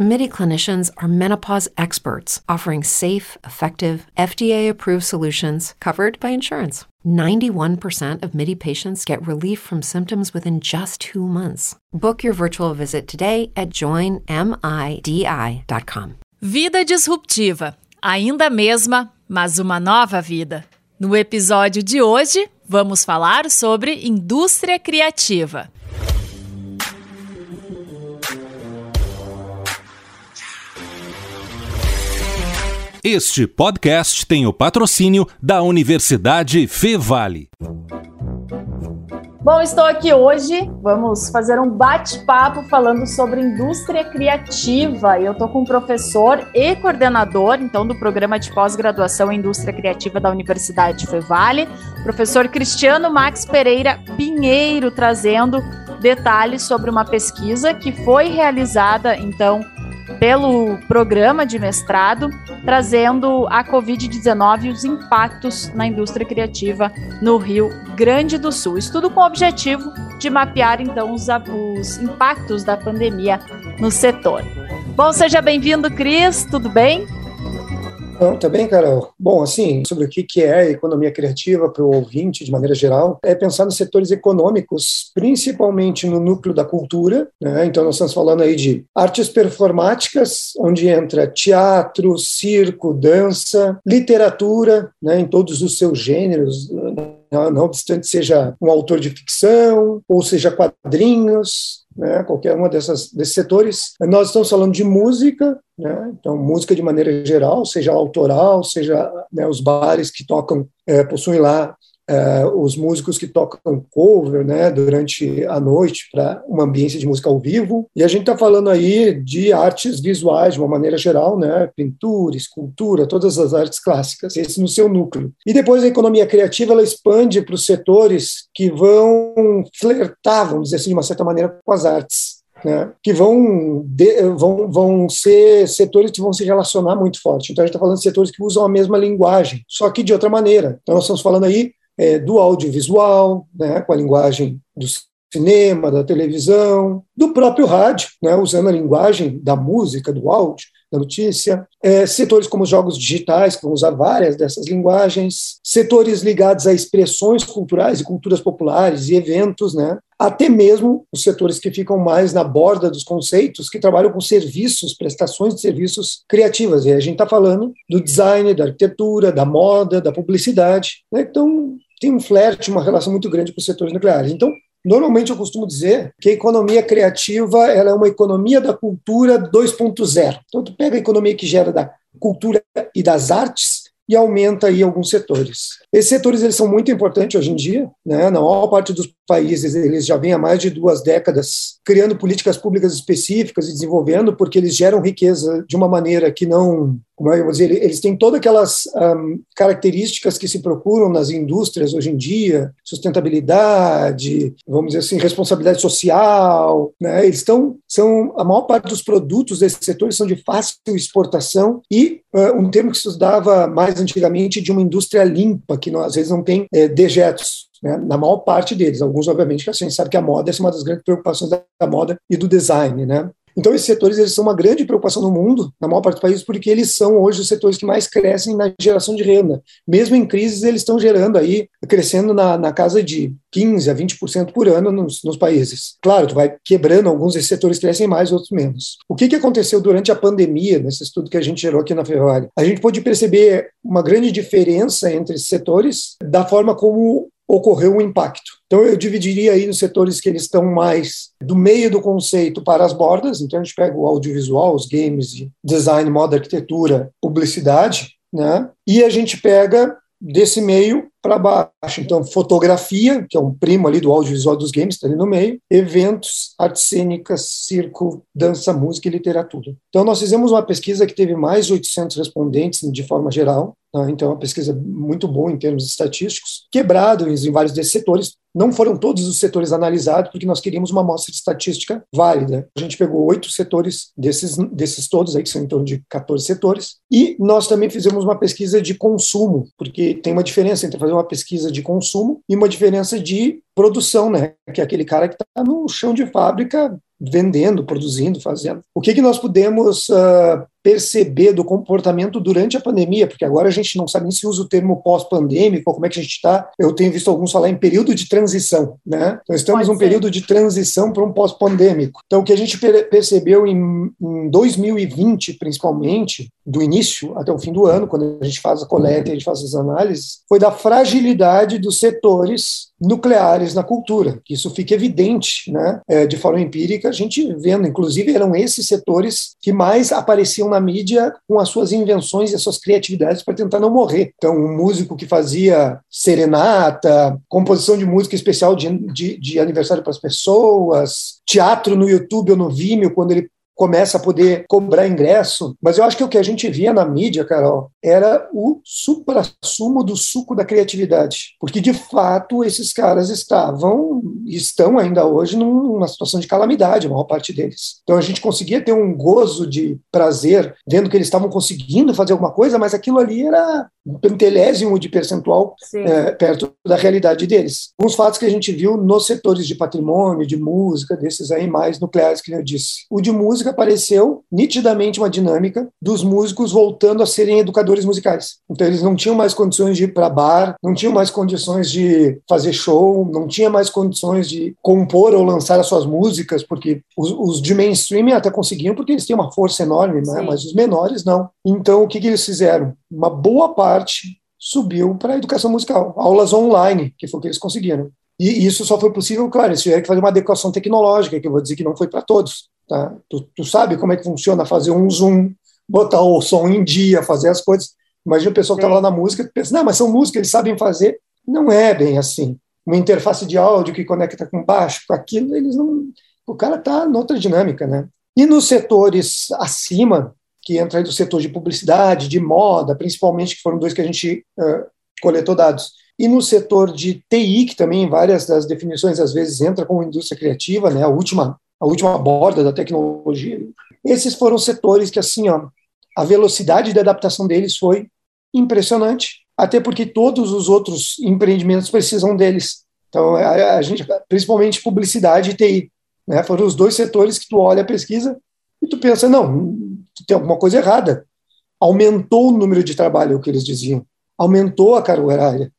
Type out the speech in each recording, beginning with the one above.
MIDI clinicians are menopause experts offering safe, effective, FDA approved solutions covered by insurance. 91% of MIDI patients get relief from symptoms within just two months. Book your virtual visit today at joinmidi.com. Vida disruptiva. Ainda mesma, mas uma nova vida. No episódio de hoje, vamos falar sobre indústria criativa. Este podcast tem o patrocínio da Universidade Fevale. Bom, estou aqui hoje. Vamos fazer um bate-papo falando sobre indústria criativa. Eu estou com um professor e coordenador, então, do programa de pós-graduação em indústria criativa da Universidade Fevale, professor Cristiano Max Pereira Pinheiro, trazendo detalhes sobre uma pesquisa que foi realizada, então, pelo programa de mestrado, trazendo a Covid-19 e os impactos na indústria criativa no Rio Grande do Sul. Estudo com o objetivo de mapear, então, os, os impactos da pandemia no setor. Bom, seja bem-vindo, Cris, tudo bem? Não, tá bem, Carol. Bom, assim, sobre o que é economia criativa para o ouvinte, de maneira geral, é pensar nos setores econômicos, principalmente no núcleo da cultura. Né? Então, nós estamos falando aí de artes performáticas, onde entra teatro, circo, dança, literatura, né, em todos os seus gêneros, não obstante seja um autor de ficção, ou seja quadrinhos, né, qualquer uma dessas, desses setores. Nós estamos falando de música, né, então música de maneira geral, seja autoral, seja né, os bares que tocam, é, possuem lá uh, os músicos que tocam cover né, durante a noite para uma ambiência de música ao vivo. E a gente está falando aí de artes visuais de uma maneira geral, né, pintura, escultura, todas as artes clássicas, esse no seu núcleo. E depois a economia criativa ela expande para os setores que vão flertar, vamos dizer assim, de uma certa maneira, com as artes. Né, que vão, de, vão, vão ser setores que vão se relacionar muito forte. Então, a gente está falando de setores que usam a mesma linguagem, só que de outra maneira. Então, nós estamos falando aí é, do audiovisual, né, com a linguagem do cinema, da televisão, do próprio rádio, né, usando a linguagem da música, do áudio, da notícia, é, setores como os jogos digitais, que vão usar várias dessas linguagens, setores ligados a expressões culturais e culturas populares e eventos, né? até mesmo os setores que ficam mais na borda dos conceitos, que trabalham com serviços, prestações de serviços criativas. E a gente está falando do design, da arquitetura, da moda, da publicidade. Né? Então, tem um flerte, uma relação muito grande com os setores nucleares. Então, Normalmente eu costumo dizer que a economia criativa ela é uma economia da cultura 2.0. Então, tu pega a economia que gera da cultura e das artes e aumenta aí alguns setores. Esses setores eles são muito importantes hoje em dia, né? Na maior parte dos países eles já vêm há mais de duas décadas criando políticas públicas específicas e desenvolvendo, porque eles geram riqueza de uma maneira que não, como é eu vou dizer, eles têm todas aquelas um, características que se procuram nas indústrias hoje em dia, sustentabilidade, vamos dizer assim, responsabilidade social, né? Eles estão, são a maior parte dos produtos desses setores são de fácil exportação e uh, um termo que se usava mais antigamente de uma indústria limpa, que não, às vezes não tem é, dejetos né, na maior parte deles. Alguns, obviamente, que a gente sabe que a moda é uma das grandes preocupações da moda e do design, né? Então, esses setores eles são uma grande preocupação no mundo, na maior parte dos países, porque eles são hoje os setores que mais crescem na geração de renda. Mesmo em crises, eles estão gerando aí, crescendo na, na casa de 15% a 20% por ano nos, nos, países. Claro, tu vai quebrando, alguns desses setores crescem mais, outros menos. O que, que aconteceu durante a pandemia, nesse estudo que a gente gerou aqui na Ferrari? A gente pôde perceber uma grande diferença entre esses setores da forma como ocorreu um impacto. Então, eu dividiria aí nos setores que eles estão mais do meio do conceito para as bordas. Então, a gente pega o audiovisual, os games, design, moda, arquitetura, publicidade, né? E a gente pega desse meio para baixo. Então, fotografia, que é um primo ali do audiovisual dos games, está ali no meio, eventos, artes cênicas, circo, dança, música e literatura. Então, nós fizemos uma pesquisa que teve mais de 800 respondentes de forma geral? Então, é uma pesquisa muito boa em termos estatísticos, quebrado em vários desses setores. Não foram todos os setores analisados, porque nós queríamos uma amostra de estatística válida. A gente pegou oito setores desses, desses todos, aí, que são em torno de 14 setores, e nós também fizemos uma pesquisa de consumo, porque tem uma diferença entre fazer uma pesquisa de consumo e uma diferença de produção, né? Que é aquele cara que está no chão de fábrica vendendo, produzindo, fazendo. O que, que nós podemos uh, perceber do comportamento durante a pandemia? Porque agora a gente não sabe nem se usa o termo pós-pandêmico, como é que a gente está. Eu tenho visto alguns falar em período de transição, né? Então estamos num período de transição para um pós-pandêmico. Então o que a gente percebeu em, em 2020, principalmente, do início até o fim do ano, quando a gente faz a coleta e a gente faz as análises, foi da fragilidade dos setores nucleares na cultura. Isso fica evidente, né? É, de forma empírica, a gente vendo, inclusive, eram esses setores que mais apareciam na mídia com as suas invenções e as suas criatividades para tentar não morrer. Então, um músico que fazia serenata, composição de música especial de, de, de aniversário para as pessoas, teatro no YouTube ou no Vimeo, quando ele começa a poder cobrar ingresso. Mas eu acho que o que a gente via na mídia, Carol, era o supra-sumo do suco da criatividade. Porque, de fato, esses caras estavam, estão ainda hoje, numa situação de calamidade, a maior parte deles. Então a gente conseguia ter um gozo de prazer vendo que eles estavam conseguindo fazer alguma coisa, mas aquilo ali era pentelésimo de percentual é, perto da realidade deles. Uns fatos que a gente viu nos setores de patrimônio, de música, desses aí mais nucleares que eu disse. O de música apareceu nitidamente uma dinâmica dos músicos voltando a serem educadores musicais. Então eles não tinham mais condições de ir para bar, não tinham mais condições de fazer show, não tinha mais condições de compor ou lançar as suas músicas, porque os, os de mainstream até conseguiam porque eles têm uma força enorme, né? mas os menores não. Então o que, que eles fizeram? Uma boa parte subiu para a educação musical, aulas online, que foi o que eles conseguiram. E isso só foi possível, claro, eles tiveram que fazer uma adequação tecnológica, que eu vou dizer que não foi para todos. Tá? Tu, tu, sabe como é que funciona fazer um zoom, botar o som em dia, fazer as coisas. Imagina o pessoal que está lá na música pensa, não, mas são músicas, eles sabem fazer. Não é bem assim. Uma interface de áudio que conecta com baixo, com aquilo, eles não. O cara está noutra dinâmica, né? E nos setores acima, que entra do setor de publicidade, de moda, principalmente, que foram dois que a gente uh, coletou dados. E no setor de TI, que também várias das definições às vezes entra como indústria criativa, né, a última a última borda da tecnologia. Esses foram setores que assim, ó, a velocidade de adaptação deles foi impressionante, até porque todos os outros empreendimentos precisam deles. Então, a, a gente, principalmente publicidade e TI, né, foram os dois setores que tu olha a pesquisa e tu pensa, não, tem alguma coisa errada. Aumentou o número de trabalho, é o que eles diziam. Aumentou a carga horária.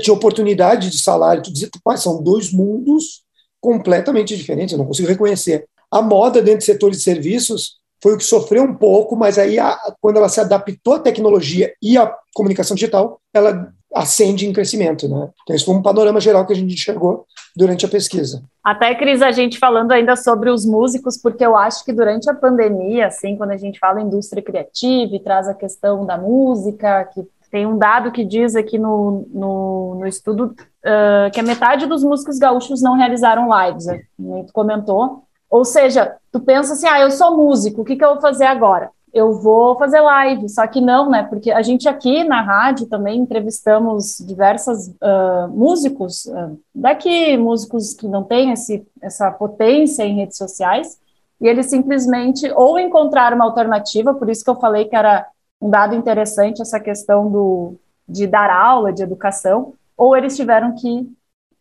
de oportunidade de salário. Tu dizia, são dois mundos completamente diferentes, eu não consigo reconhecer. A moda dentro de setores de serviços foi o que sofreu um pouco, mas aí a, quando ela se adaptou à tecnologia e à comunicação digital, ela acende em crescimento. Né? Então, esse foi um panorama geral que a gente enxergou durante a pesquisa. Até, Cris, a gente falando ainda sobre os músicos, porque eu acho que durante a pandemia, assim, quando a gente fala indústria criativa e traz a questão da música, que tem um dado que diz aqui no, no, no estudo uh, que a metade dos músicos gaúchos não realizaram lives, né? tu comentou. Ou seja, tu pensa assim, ah, eu sou músico, o que, que eu vou fazer agora? Eu vou fazer live, só que não, né? Porque a gente aqui na rádio também entrevistamos diversos uh, músicos uh, daqui, músicos que não têm esse, essa potência em redes sociais, e eles simplesmente ou encontraram uma alternativa, por isso que eu falei que era um dado interessante essa questão do, de dar aula, de educação, ou eles tiveram que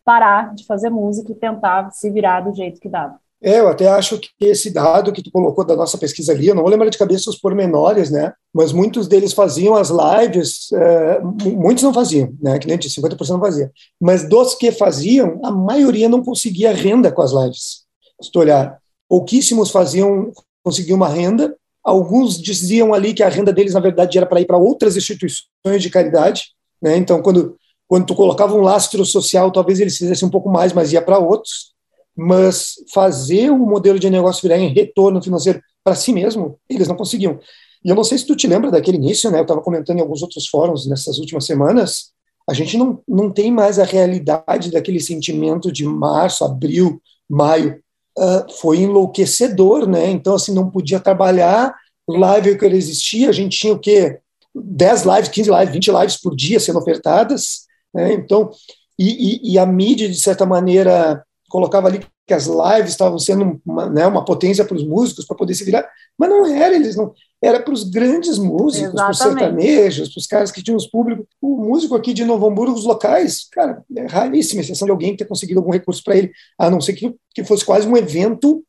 parar de fazer música e tentar se virar do jeito que dava. É, eu até acho que esse dado que tu colocou da nossa pesquisa ali, eu não vou lembrar de cabeça os pormenores, né? Mas muitos deles faziam as lives, é, muitos não faziam, né? Que nem de 50% não fazia. Mas dos que faziam, a maioria não conseguia renda com as lives. Se tu olhar, pouquíssimos faziam, conseguiam uma renda. Alguns diziam ali que a renda deles, na verdade, era para ir para outras instituições de caridade, né? Então, quando quando tu colocava um lastro social, talvez eles fizessem um pouco mais, mas ia para outros mas fazer o modelo de negócio virar em retorno financeiro para si mesmo, eles não conseguiam. E eu não sei se tu te lembra daquele início, né? Eu estava comentando em alguns outros fóruns nessas últimas semanas. A gente não, não tem mais a realidade daquele sentimento de março, abril, maio. Uh, foi enlouquecedor, né? Então, assim, não podia trabalhar, live que existia, a gente tinha o quê? 10 lives, 15 lives, 20 lives por dia sendo ofertadas, né? Então, e, e, e, a mídia, de certa maneira, colocava ali que as lives estavam sendo uma, né, uma potência para os músicos para poder se virar, mas não era, eles não era para os grandes músicos, para os sertanejos, para os caras que tinham os públicos. O músico aqui de Novo Hamburgo, os locais, cara, é raríssima exceção de alguém ter conseguido algum recurso para ele, a não ser que, que fosse quase um evento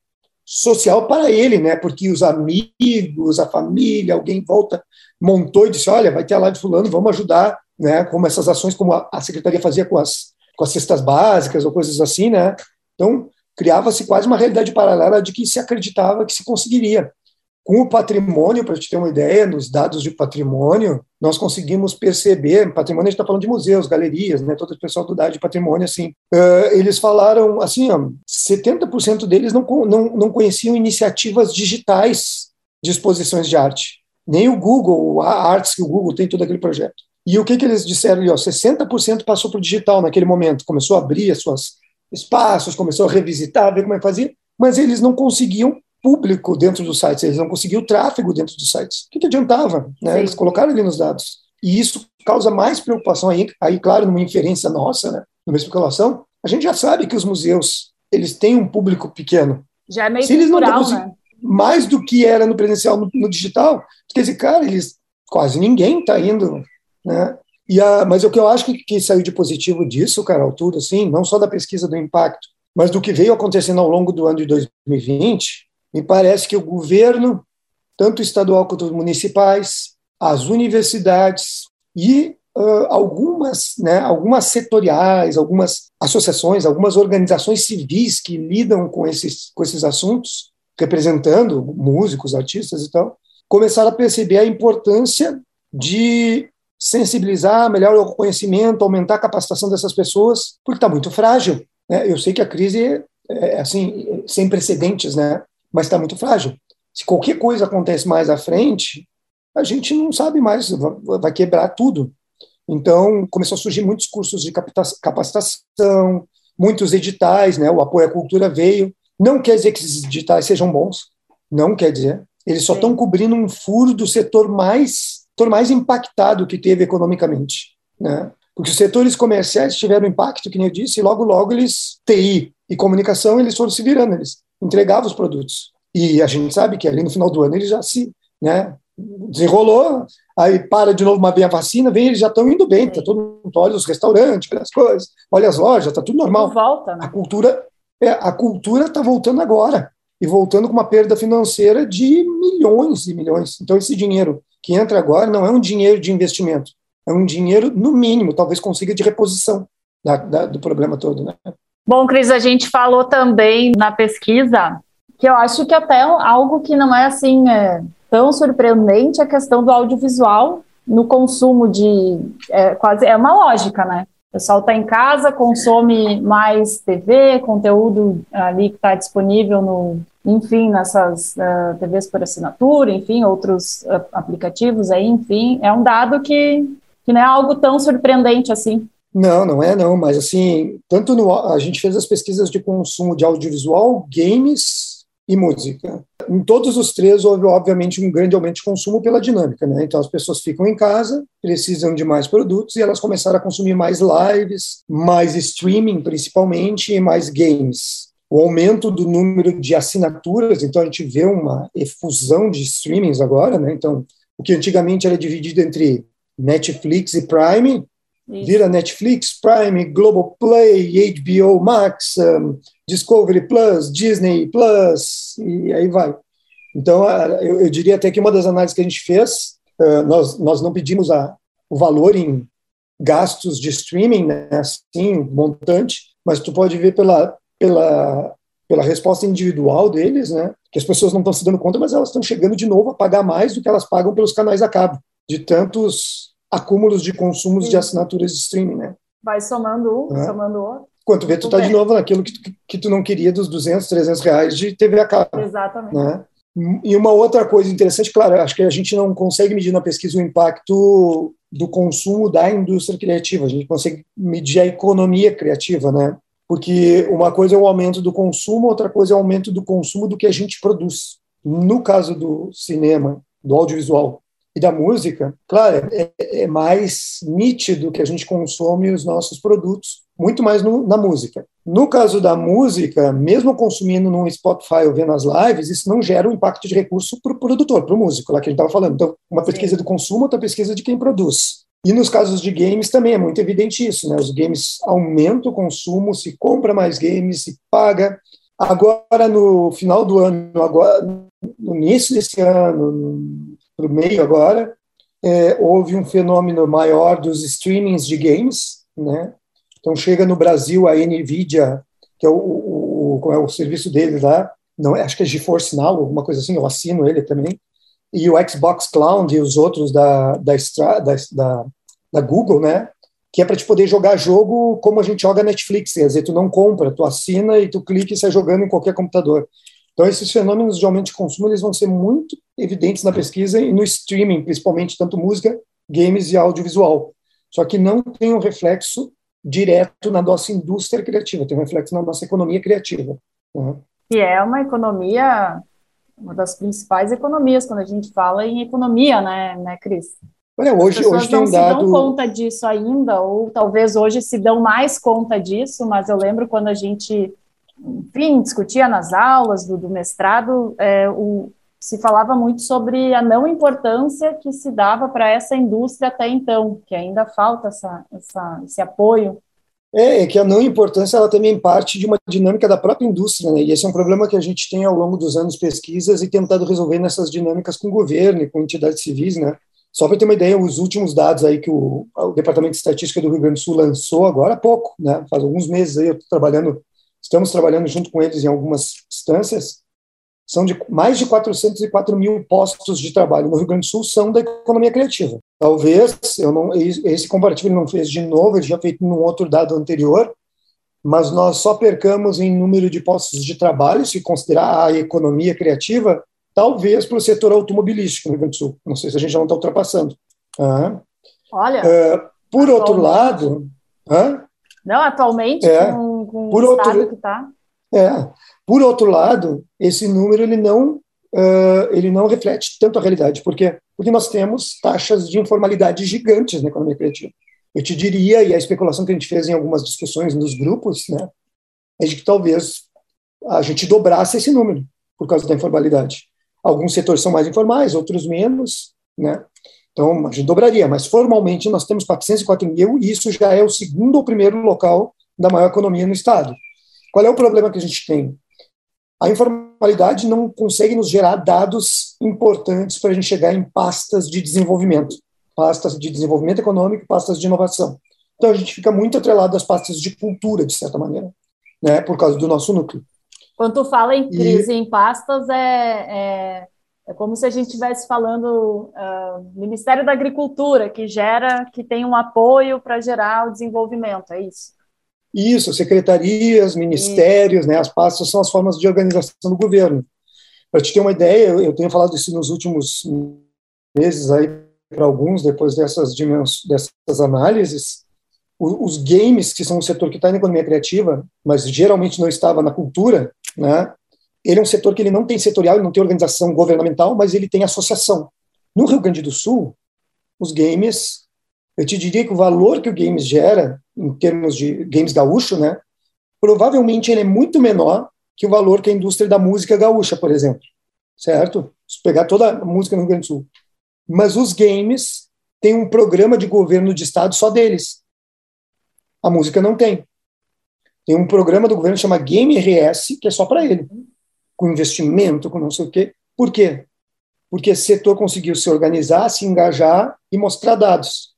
social para ele, né? Porque os amigos, a família, alguém volta, montou e disse: olha, vai ter a live fulano, vamos ajudar, né? Como essas ações, como a, a secretaria fazia com as, com as cestas básicas ou coisas assim, né? Então, criava-se quase uma realidade paralela de que se acreditava que se conseguiria. Com o patrimônio, para te ter uma ideia, nos dados de patrimônio, nós conseguimos perceber, patrimônio a gente está falando de museus, galerias, né, todo o pessoal do dado de patrimônio, assim, uh, eles falaram, assim, ó, 70% deles não, não, não conheciam iniciativas digitais de exposições de arte. Nem o Google, a Arts, que o Google tem todo aquele projeto. E o que, que eles disseram ali? Ó, 60% passou para o digital naquele momento, começou a abrir as suas espaços, começou a revisitar, ver como é que fazia, mas eles não conseguiam público dentro dos sites, eles não conseguiam tráfego dentro dos sites. O que, que adiantava? Né? Eles colocaram ali nos dados. E isso causa mais preocupação aí, aí claro, numa inferência nossa, né? numa especulação. A gente já sabe que os museus eles têm um público pequeno. Já é meio Se eles cultural, não né? mais do que era no presencial, no, no digital, quer dizer, cara, eles quase ninguém está indo, né? E a, mas o que eu acho que, que saiu de positivo disso, Carol, tudo assim, não só da pesquisa do impacto, mas do que veio acontecendo ao longo do ano de 2020, me parece que o governo, tanto estadual quanto municipais, as universidades e uh, algumas, né, algumas setoriais, algumas associações, algumas organizações civis que lidam com esses, com esses assuntos, representando músicos, artistas e tal, começaram a perceber a importância de sensibilizar, melhorar o conhecimento, aumentar a capacitação dessas pessoas, porque está muito frágil. Né? Eu sei que a crise é assim sem precedentes, né? Mas está muito frágil. Se qualquer coisa acontece mais à frente, a gente não sabe mais, vai quebrar tudo. Então começou a surgir muitos cursos de capacitação, muitos editais, né? O apoio à cultura veio. Não quer dizer que esses editais sejam bons, não quer dizer. Eles só estão cobrindo um furo do setor mais setor mais impactado que teve economicamente, né? Porque os setores comerciais tiveram impacto, que nem eu disse, e logo, logo eles, TI e comunicação, eles foram se virando, eles entregavam os produtos. E a gente sabe que ali no final do ano eles já se, né, desenrolou, aí para de novo uma bem a vacina, vem, eles já estão indo bem, tá todo mundo olha os restaurantes, olha as coisas, olha as lojas, tá tudo normal. Tudo volta, né? A cultura, é, a cultura está voltando agora e voltando com uma perda financeira de milhões e milhões. Então esse dinheiro que entra agora não é um dinheiro de investimento, é um dinheiro, no mínimo, talvez consiga de reposição da, da, do problema todo. Né? Bom, Cris, a gente falou também na pesquisa que eu acho que até algo que não é assim é, tão surpreendente a questão do audiovisual no consumo de é, quase é uma lógica, né? O pessoal está em casa, consome mais TV, conteúdo ali que está disponível no, enfim, nessas uh, TVs por assinatura, enfim, outros uh, aplicativos aí, enfim, é um dado que, que não é algo tão surpreendente assim. Não, não é não, mas assim, tanto no, a gente fez as pesquisas de consumo de audiovisual, games e música. Em todos os três houve, obviamente, um grande aumento de consumo pela dinâmica, né? Então as pessoas ficam em casa, precisam de mais produtos e elas começaram a consumir mais lives, mais streaming, principalmente, e mais games o aumento do número de assinaturas, então a gente vê uma efusão de streamings agora, né? Então, o que antigamente era dividido entre Netflix e Prime, Isso. vira Netflix, Prime, Globoplay, HBO Max, um, Discovery Plus, Disney Plus, e aí vai. Então, eu, eu, diria até que uma das análises que a gente fez, uh, nós, nós não pedimos a, o valor em gastos de streaming, né, assim, montante, mas tu pode ver pela, pela, pela resposta individual deles, né? Que as pessoas não estão se dando conta, mas elas estão chegando de novo a pagar mais do que elas pagam pelos canais a cabo, de tantos acúmulos de consumos Sim. de assinaturas de streaming, né? Vai somando um, é. somando outro. Quanto vê, tu está de novo naquilo que, que tu não queria dos 200, 300 reais de TV a cabo. Exatamente. Né? E uma outra coisa interessante, claro, acho que a gente não consegue medir na pesquisa o impacto do consumo da indústria criativa, a gente consegue medir a economia criativa, né? Porque uma coisa é o aumento do consumo, outra coisa é o aumento do consumo do que a gente produz. No caso do cinema, do audiovisual, e da música, claro, é, é, mais nítido que a gente consome os nossos produtos, muito mais no, na música. No caso da música, mesmo consumindo no Spotify ou vendo as lives, isso não gera um impacto de recurso para o produtor, para o músico, lá que a gente estava falando. Então, uma pesquisa do consumo, outra pesquisa de quem produz. E nos casos de games também é muito evidente isso, né? Os games aumentam o consumo, se compra mais games, se paga. Agora, no final do ano, agora, no início desse ano, no meio agora, é, houve um fenômeno maior dos streamings de games, né? Então chega no Brasil a Nvidia, que é o, o, o, é o serviço deles lá, não, acho que é GeForce Now, alguma coisa assim, eu assino ele também, e o Xbox Cloud e os outros da, da, da, da, Google, né? Que é para te poder jogar jogo como a gente joga Netflix, quer dizer, tu não compra, tu assina e tu clica e sai jogando em qualquer computador. Então, esses fenômenos de aumento de consumo eles vão ser muito evidentes na pesquisa e no streaming, principalmente, tanto música, games e audiovisual. Só que não tem um reflexo direto na nossa indústria criativa, tem um reflexo na nossa economia criativa. Né? E é uma economia, uma das principais economias, quando a gente fala em economia, né, né Cris? Olha, hoje, hoje tem um dado... não se dão conta disso ainda, ou talvez hoje se dão mais conta disso, mas eu lembro quando a gente enfim, discutia nas aulas do, do mestrado, é, o, se falava muito sobre a não importância que se dava para essa indústria até então, que ainda falta essa, essa, esse apoio. É, é, que a não importância ela também parte de uma dinâmica da própria indústria, né? E esse é um problema que a gente tem ao longo dos anos pesquisas e tentado resolver nessas dinâmicas com o governo e com entidades civis, né? Só para ter uma ideia, os últimos dados aí que o, o Departamento de Estatística do Rio Grande do Sul lançou agora há pouco, né? Faz alguns meses aí eu estou trabalhando estamos trabalhando junto com eles em algumas instâncias, são de mais de 404 mil postos de trabalho no Rio Grande do Sul são da economia criativa. Talvez, eu não, esse comparativo ele não fez de novo, ele já fez num outro dado anterior, mas nós só percamos em número de postos de trabalho, se considerar a economia criativa, talvez para o setor automobilístico no Rio Grande do Sul. Não sei se a gente já não está ultrapassando. Olha. Uh, por outro lado. Não, atualmente, é. com com por o outro, estado que está. É. Por outro lado, esse número ele não uh, ele não reflete tanto a realidade, porque porque nós temos taxas de informalidade gigantes na economia criativa. Eu te diria, e a especulação que a gente fez em algumas discussões nos grupos, né, é de que talvez a gente dobrasse esse número por causa da informalidade. Alguns setores são mais informais, outros menos, né? Então, a gente dobraria, mas formalmente nós temos 404 mil e isso já é o segundo ou primeiro local da maior economia no Estado. Qual é o problema que a gente tem? A informalidade não consegue nos gerar dados importantes para a gente chegar em pastas de desenvolvimento, pastas de desenvolvimento econômico, pastas de inovação. Então a gente fica muito atrelado às pastas de cultura, de certa maneira, né, por causa do nosso núcleo. Quando tu fala em crise e... em pastas, é, é, é, como se a gente estivesse falando uh, Ministério da Agricultura, que gera, que tem um apoio para gerar o desenvolvimento, é isso? Isso, secretarias, ministérios, né, as pastas são as formas de organização do governo. Para te ter uma ideia, eu, tenho falado isso nos últimos meses aí para alguns, depois dessas, dessas análises, os games, que são um setor que está na economia criativa, mas geralmente não estava na cultura, né? Ele é um setor que ele não tem setorial, não tem organização governamental, mas ele tem associação. No Rio Grande do Sul, os games, eu te diria que o valor que o games gera em termos de games gaúcho, né, provavelmente ele é muito menor que o valor que a indústria da música gaúcha, por exemplo, certo? Se pegar toda a música no Rio Grande do Sul. Mas os games têm um programa de governo de estado só deles. A música não tem. Tem um programa do governo que chama Game RS, que é só para ele, com investimento, com não sei o quê. Por quê? Porque esse setor conseguiu se organizar, se engajar e mostrar dados.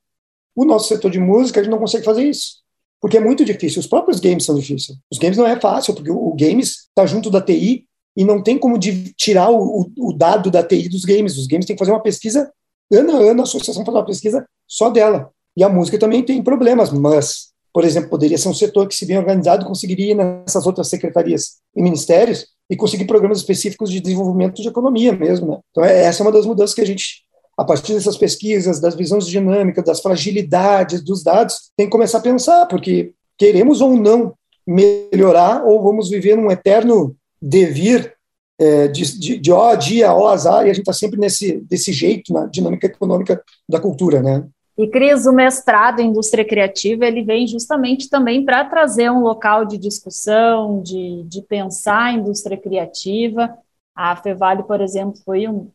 O nosso setor de música, a gente não consegue fazer isso. Porque é muito difícil. Os próprios games são difíceis. Os games não é fácil, porque o, o games está junto da TI e não tem como tirar o, o, dado da TI dos games. Os games têm que fazer uma pesquisa, ano a ano, a associação faz uma pesquisa só dela. E a música também tem problemas, mas, por exemplo, poderia ser um setor que, se bem organizado, conseguiria ir nessas outras secretarias e ministérios e conseguir programas específicos de desenvolvimento de economia mesmo. Né? Então, é, essa é uma das mudanças que a gente a partir dessas pesquisas, das visões dinâmicas, das fragilidades dos dados, tem que começar a pensar, porque queremos ou não melhorar, ou vamos viver num eterno devir é, de, de, de ó dia, ó azar, e a gente está sempre nesse desse jeito na dinâmica econômica da cultura, né? E Cris, o mestrado em indústria criativa, ele vem justamente também para trazer um local de discussão, de, de pensar a indústria criativa. A Fevale, por exemplo, foi um,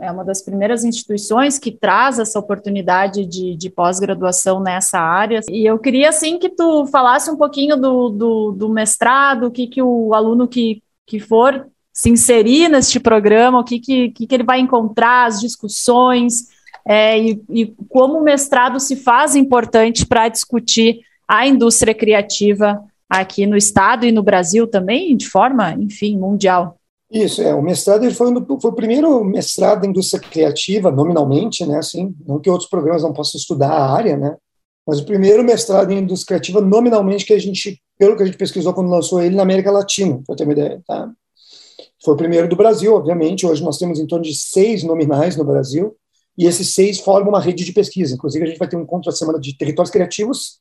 é uma das primeiras instituições que traz essa oportunidade de, de pós-graduação nessa área. E eu queria, assim, que tu falasse um pouquinho do, do, do mestrado, o que, que o aluno que, que for se inserir neste programa, o que, que, que ele vai encontrar, as discussões, é, e, e como o mestrado se faz importante para discutir a indústria criativa aqui no Estado e no Brasil também, de forma, enfim, mundial. Isso, é, o mestrado ele foi, foi o primeiro mestrado em indústria criativa, nominalmente, né, assim, não que outros programas não possam estudar a área, né, mas o primeiro mestrado em indústria criativa, nominalmente, que a gente, pelo que a gente pesquisou quando lançou ele na América Latina, para ter uma ideia, tá? Foi o primeiro do Brasil, obviamente, hoje nós temos em torno de seis nominais no Brasil, e esses seis formam uma rede de pesquisa. Inclusive, a gente vai ter um encontro a semana de territórios criativos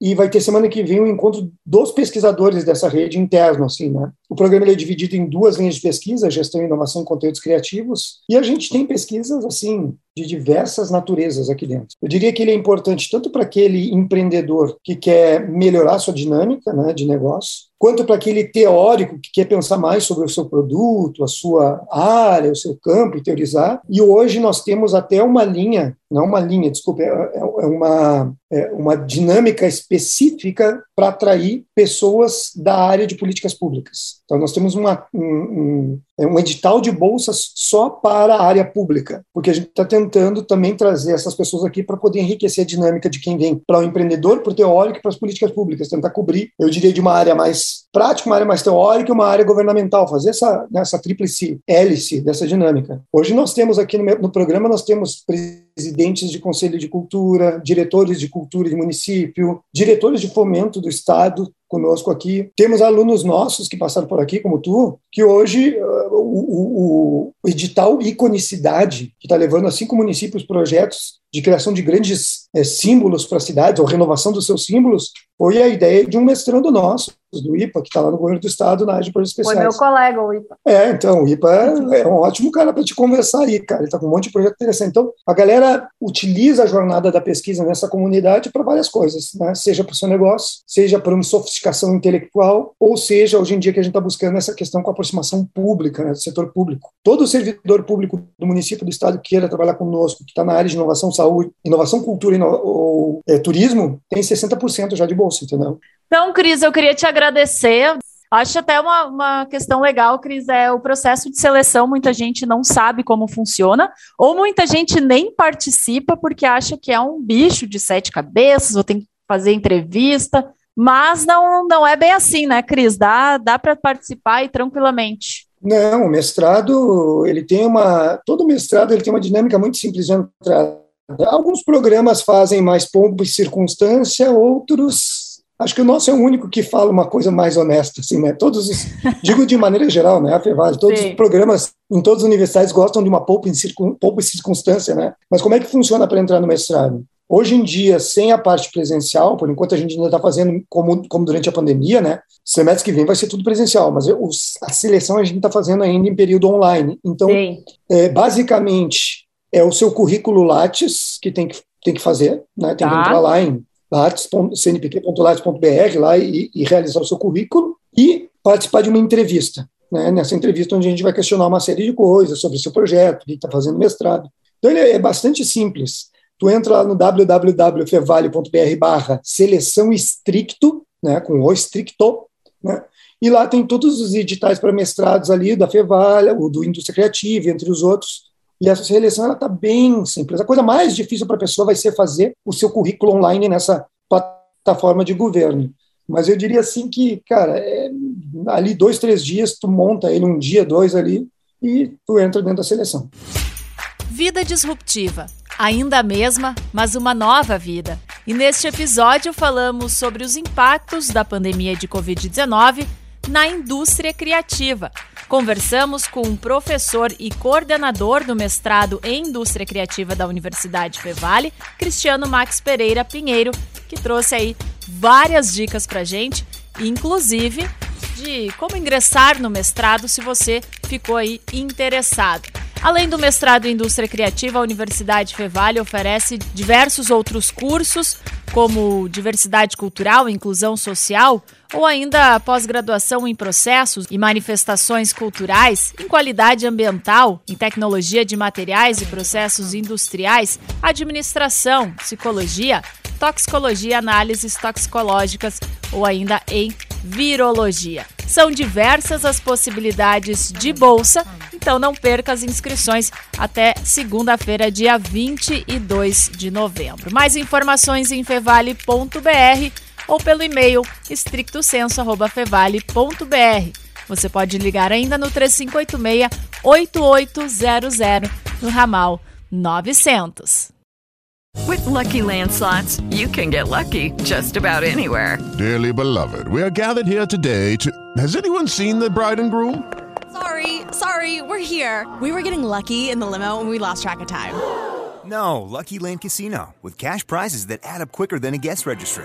e vai ter semana que vem um encontro dos pesquisadores dessa rede interno, assim, né? O programa é dividido em duas linhas de pesquisa, gestão, inovação e conteúdos criativos, e a gente tem pesquisas, assim, de diversas naturezas aqui dentro. Eu diria que ele é importante tanto para aquele empreendedor que quer melhorar sua dinâmica, né, de negócio, quanto para aquele teórico que quer pensar mais sobre o seu produto, a sua área, o seu campo e teorizar. E hoje nós temos até uma linha, não uma linha, desculpe, é, é, é uma, é uma dinâmica específica para atrair pessoas da área de políticas públicas. Então, nós temos uma, um, um edital de bolsas só para a área pública, porque a gente está tentando também trazer essas pessoas aqui para poder enriquecer a dinâmica de quem vem para o empreendedor, para o teórico e para as políticas públicas, tentar cobrir, eu diria, de uma área mais prática, uma área mais teórica e uma área governamental, fazer essa, né, essa tríplice hélice dessa dinâmica. Hoje nós temos aqui no, no programa, nós temos presidentes de conselho de cultura, diretores de cultura de município, diretores de fomento do Estado, conosco aqui. Temos alunos nossos que passaram por aqui, como tu, que hoje o, o, o, edital Iconicidade, que está levando a cinco municípios projetos de criação de grandes é, símbolos para a cidade, ou renovação dos seus símbolos, foi a ideia de um mestrando nosso, do IPA, que está lá no governo do estado, na área de projetos especiais. Foi meu colega, o IPA. É, então, o IPA é, um ótimo cara para te conversar aí, cara. Ele está com um monte de projeto interessante. Então, a galera utiliza a jornada da pesquisa nessa comunidade para várias coisas, né? Seja para o seu negócio, seja para uma sofisticação intelectual, ou seja, hoje em dia que a gente está buscando essa questão com a aproximação pública, né, do setor público. Todo servidor público do município do estado que queira trabalhar conosco, que está na área de inovação, saúde, inovação, cultura ino ou é, turismo, tem 60% já de bolsa, entendeu? Então, Cris, eu queria te agradecer. Acho até uma, uma questão legal, Cris, é o processo de seleção. Muita gente não sabe como funciona, ou muita gente nem participa porque acha que é um bicho de sete cabeças, ou tem que fazer entrevista. Mas não, não é bem assim, né, Cris? Dá, dá para participar e tranquilamente. Não, o mestrado, ele tem uma. Todo mestrado ele tem uma dinâmica muito simples de entrar. Alguns programas fazem mais pombo e circunstância, outros. Acho que o nosso é o único que fala uma coisa mais honesta, assim, né? Todos os, digo de maneira geral, né? A Fevale, todos Sim. os programas em todas as universidades gostam de uma poupa, em circun, poupa e circunstância, né? Mas como é que funciona para entrar no mestrado? Hoje em dia, sem a parte presencial, por enquanto a gente ainda está fazendo como, como durante a pandemia, né? Semestre que vem vai ser tudo presencial, mas os, a seleção a gente está fazendo ainda em período online. Então, é, basicamente, é o seu currículo Lattes que tem que, tem que fazer, né? Tem tá. que entrar lá em lattes.cnpq.lattes.br lá e, e, realizar o seu currículo e participar de uma entrevista. Né? Nessa entrevista, onde a gente vai questionar uma série de coisas sobre o seu projeto, o que está fazendo mestrado. Então, ele é bastante simples. Tu entra lá no www.fevale.br barra seleção estricto, né, com o estricto, né, e lá tem todos os editais para mestrados ali da Fevale, o do Indústria Criativa, entre os outros, e essa seleção está bem simples. A coisa mais difícil para a pessoa vai ser fazer o seu currículo online nessa plataforma de governo. Mas eu diria assim que, cara, é, ali dois, três dias, tu monta ele um dia, dois ali, e tu entra dentro da seleção. Vida disruptiva. Ainda a mesma, mas uma nova vida. E neste episódio falamos sobre os impactos da pandemia de Covid-19 na indústria criativa. Conversamos com um professor e coordenador do mestrado em indústria criativa da Universidade Fevale, Cristiano Max Pereira Pinheiro, que trouxe aí várias dicas para gente, inclusive de como ingressar no mestrado se você ficou aí interessado. Além do mestrado em indústria criativa, a Universidade Fevale oferece diversos outros cursos, como diversidade cultural, inclusão social, ou ainda pós-graduação em processos e manifestações culturais, em qualidade ambiental, em tecnologia de materiais e processos industriais, administração, psicologia, toxicologia, análises toxicológicas ou ainda em virologia. São diversas as possibilidades de bolsa, então não perca as inscrições até segunda-feira, dia 22 de novembro. Mais informações em fevale.br ou pelo e-mail estrictosenso@fevale.br. Você pode ligar ainda no 3586 8800 no ramal 900. With lucky landslots, you can get lucky just about anywhere. Dearly beloved, we are gathered here today to. Has anyone seen the bride and groom? Sorry, sorry, we're here. We were getting lucky in the limo and we lost track of time. No, Lucky Land Casino, with cash prizes that add up quicker than a guest registry.